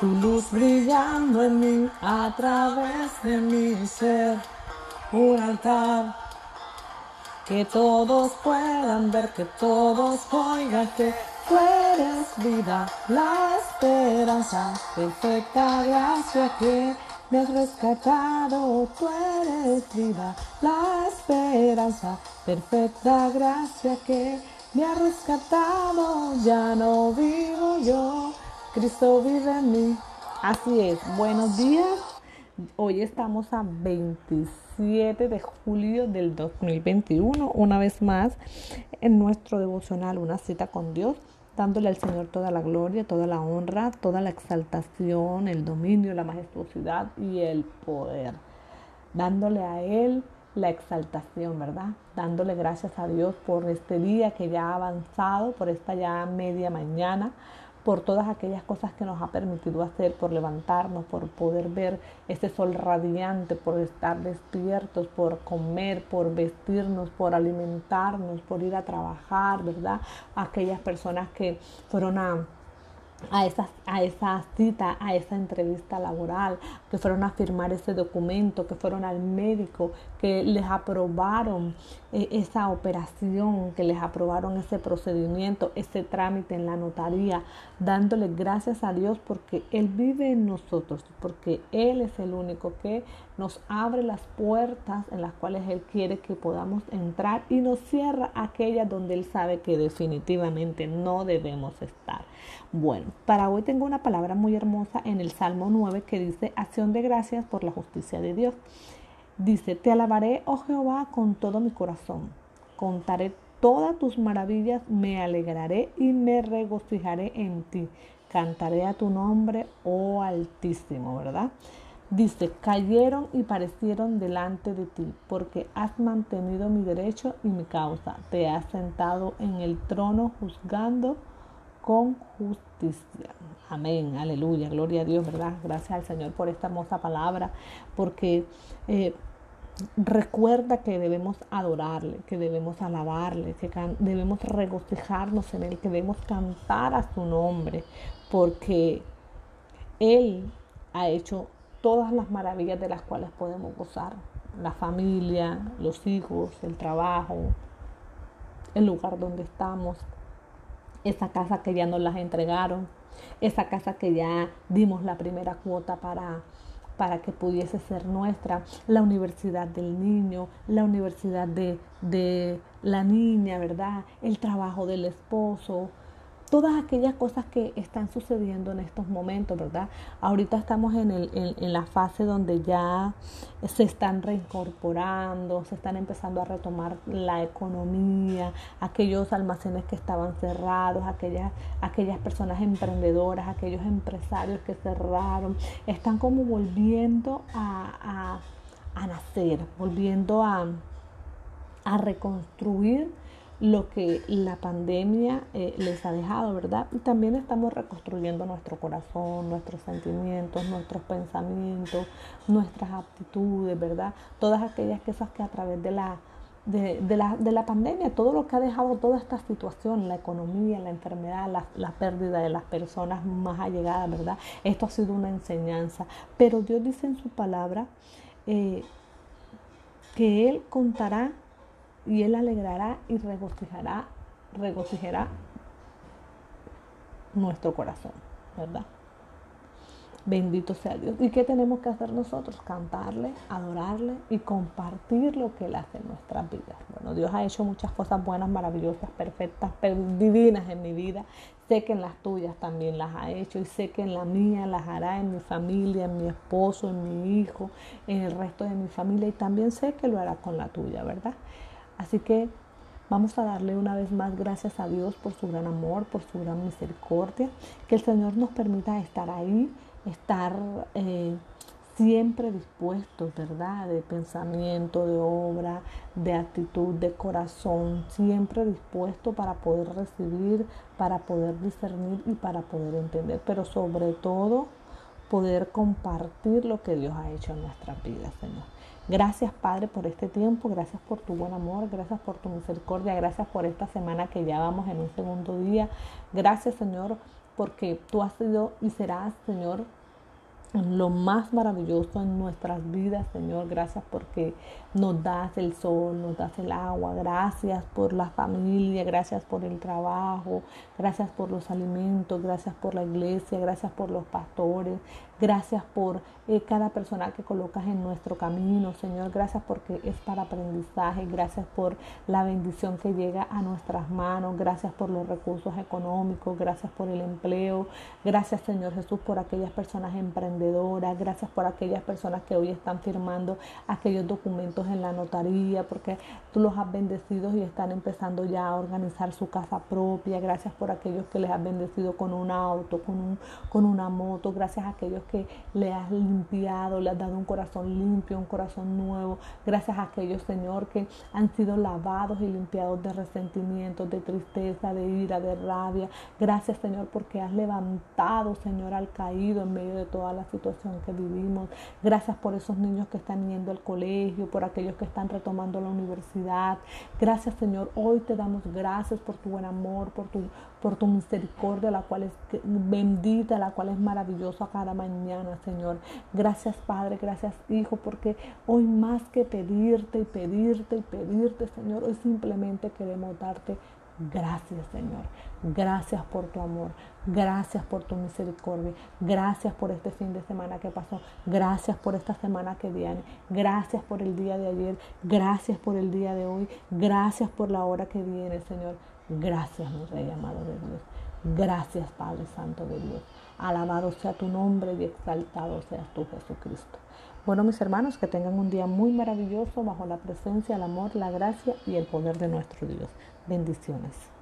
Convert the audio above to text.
tu luz brillando en mí a través de mi ser, un altar. Que todos puedan ver, que todos oigan que tú eres vida, la esperanza, perfecta gracia que me has rescatado, tú eres vida, la esperanza, perfecta gracia que me ha rescatado, ya no vivo yo, Cristo vive en mí. Así es, buenos días. Hoy estamos a 27 de julio del 2021, una vez más en nuestro devocional, una cita con Dios, dándole al Señor toda la gloria, toda la honra, toda la exaltación, el dominio, la majestuosidad y el poder. Dándole a Él la exaltación, ¿verdad? Dándole gracias a Dios por este día que ya ha avanzado, por esta ya media mañana, por todas aquellas cosas que nos ha permitido hacer, por levantarnos, por poder ver ese sol radiante, por estar despiertos, por comer, por vestirnos, por alimentarnos, por ir a trabajar, ¿verdad? Aquellas personas que fueron a a esa, a esa cita, a esa entrevista laboral, que fueron a firmar ese documento, que fueron al médico, que les aprobaron eh, esa operación, que les aprobaron ese procedimiento, ese trámite en la notaría, dándole gracias a Dios porque Él vive en nosotros, porque Él es el único que nos abre las puertas en las cuales Él quiere que podamos entrar y nos cierra aquellas donde Él sabe que definitivamente no debemos estar. Bueno, para hoy tengo una palabra muy hermosa en el Salmo 9 que dice, acción de gracias por la justicia de Dios. Dice, te alabaré, oh Jehová, con todo mi corazón. Contaré todas tus maravillas, me alegraré y me regocijaré en ti. Cantaré a tu nombre, oh Altísimo, ¿verdad? Dice, cayeron y parecieron delante de ti, porque has mantenido mi derecho y mi causa. Te has sentado en el trono juzgando con justicia. Amén, aleluya, gloria a Dios, ¿verdad? Gracias al Señor por esta hermosa palabra, porque eh, recuerda que debemos adorarle, que debemos alabarle, que debemos regocijarnos en Él, que debemos cantar a su nombre, porque Él ha hecho todas las maravillas de las cuales podemos gozar. La familia, los hijos, el trabajo, el lugar donde estamos, esa casa que ya nos las entregaron, esa casa que ya dimos la primera cuota para, para que pudiese ser nuestra, la universidad del niño, la universidad de, de la niña, ¿verdad? El trabajo del esposo, todas aquellas cosas que están sucediendo en estos momentos, ¿verdad? Ahorita estamos en, el, en, la fase donde ya se están reincorporando, se están empezando a retomar la economía, aquellos almacenes que estaban cerrados, aquellas, aquellas personas emprendedoras, aquellos empresarios que cerraron, están como volviendo a, a, nacer, volviendo a, a reconstruir lo que la pandemia eh, les ha dejado, ¿verdad? Y también estamos reconstruyendo nuestro corazón, nuestros sentimientos, nuestros pensamientos, nuestras aptitudes, ¿verdad? Todas aquellas cosas que a través de la, de, la, de la pandemia, todo lo que ha dejado toda esta situación, la economía, la enfermedad, la, pérdida de las personas más allegadas, ¿verdad? Esto ha sido una enseñanza. Pero Dios dice en su palabra eh, que Él contará y Él alegrará y regocijará, regocijará nuestro corazón, ¿verdad? Bendito sea Dios. ¿Y qué tenemos que hacer nosotros? Cantarle, adorarle y compartir lo que Él hace en nuestras vidas. Bueno, Dios ha hecho muchas cosas buenas, maravillosas, perfectas, divinas en mi vida. Sé que en las tuyas también las ha hecho y sé que en la mía las hará, en mi familia, en mi esposo, en mi hijo, en el resto de mi familia y también sé que lo hará con la tuya, ¿verdad? Así que vamos a darle una vez más gracias a Dios por su gran amor, por su gran misericordia, que el Señor nos permita estar ahí, estar eh, siempre dispuestos, ¿verdad? De pensamiento, de obra, de actitud, de corazón, siempre dispuesto para poder recibir, para poder discernir y para poder entender, pero sobre todo poder compartir lo que Dios ha hecho en nuestra vida, Señor. Gracias Padre por este tiempo, gracias por tu buen amor, gracias por tu misericordia, gracias por esta semana que ya vamos en un segundo día. Gracias Señor porque tú has sido y serás, Señor, lo más maravilloso en nuestras vidas, Señor. Gracias porque nos das el sol, nos das el agua. Gracias por la familia, gracias por el trabajo, gracias por los alimentos, gracias por la iglesia, gracias por los pastores, Gracias por eh, cada persona que colocas en nuestro camino, Señor. Gracias porque es para aprendizaje. Gracias por la bendición que llega a nuestras manos. Gracias por los recursos económicos. Gracias por el empleo. Gracias, Señor Jesús, por aquellas personas emprendedoras. Gracias por aquellas personas que hoy están firmando aquellos documentos en la notaría, porque tú los has bendecido y están empezando ya a organizar su casa propia. Gracias por aquellos que les has bendecido con un auto, con, un, con una moto. Gracias a aquellos que le has limpiado, le has dado un corazón limpio, un corazón nuevo. Gracias a aquellos, Señor, que han sido lavados y limpiados de resentimientos, de tristeza, de ira, de rabia. Gracias, Señor, porque has levantado, Señor, al caído en medio de toda la situación que vivimos. Gracias por esos niños que están yendo al colegio, por aquellos que están retomando la universidad. Gracias, Señor. Hoy te damos gracias por tu buen amor, por tu, por tu misericordia, la cual es bendita, la cual es maravillosa cada mañana Señor. Gracias, Padre, gracias, Hijo, porque hoy más que pedirte y pedirte y pedirte, Señor, hoy simplemente queremos darte Gracias Señor, gracias por tu amor, gracias por tu misericordia, gracias por este fin de semana que pasó, gracias por esta semana que viene, gracias por el día de ayer, gracias por el día de hoy, gracias por la hora que viene Señor, gracias mi Rey amado de Dios, gracias Padre Santo de Dios. Alabado sea tu nombre y exaltado seas tú, Jesucristo. Bueno, mis hermanos, que tengan un día muy maravilloso bajo la presencia, el amor, la gracia y el poder de nuestro Dios. Bendiciones.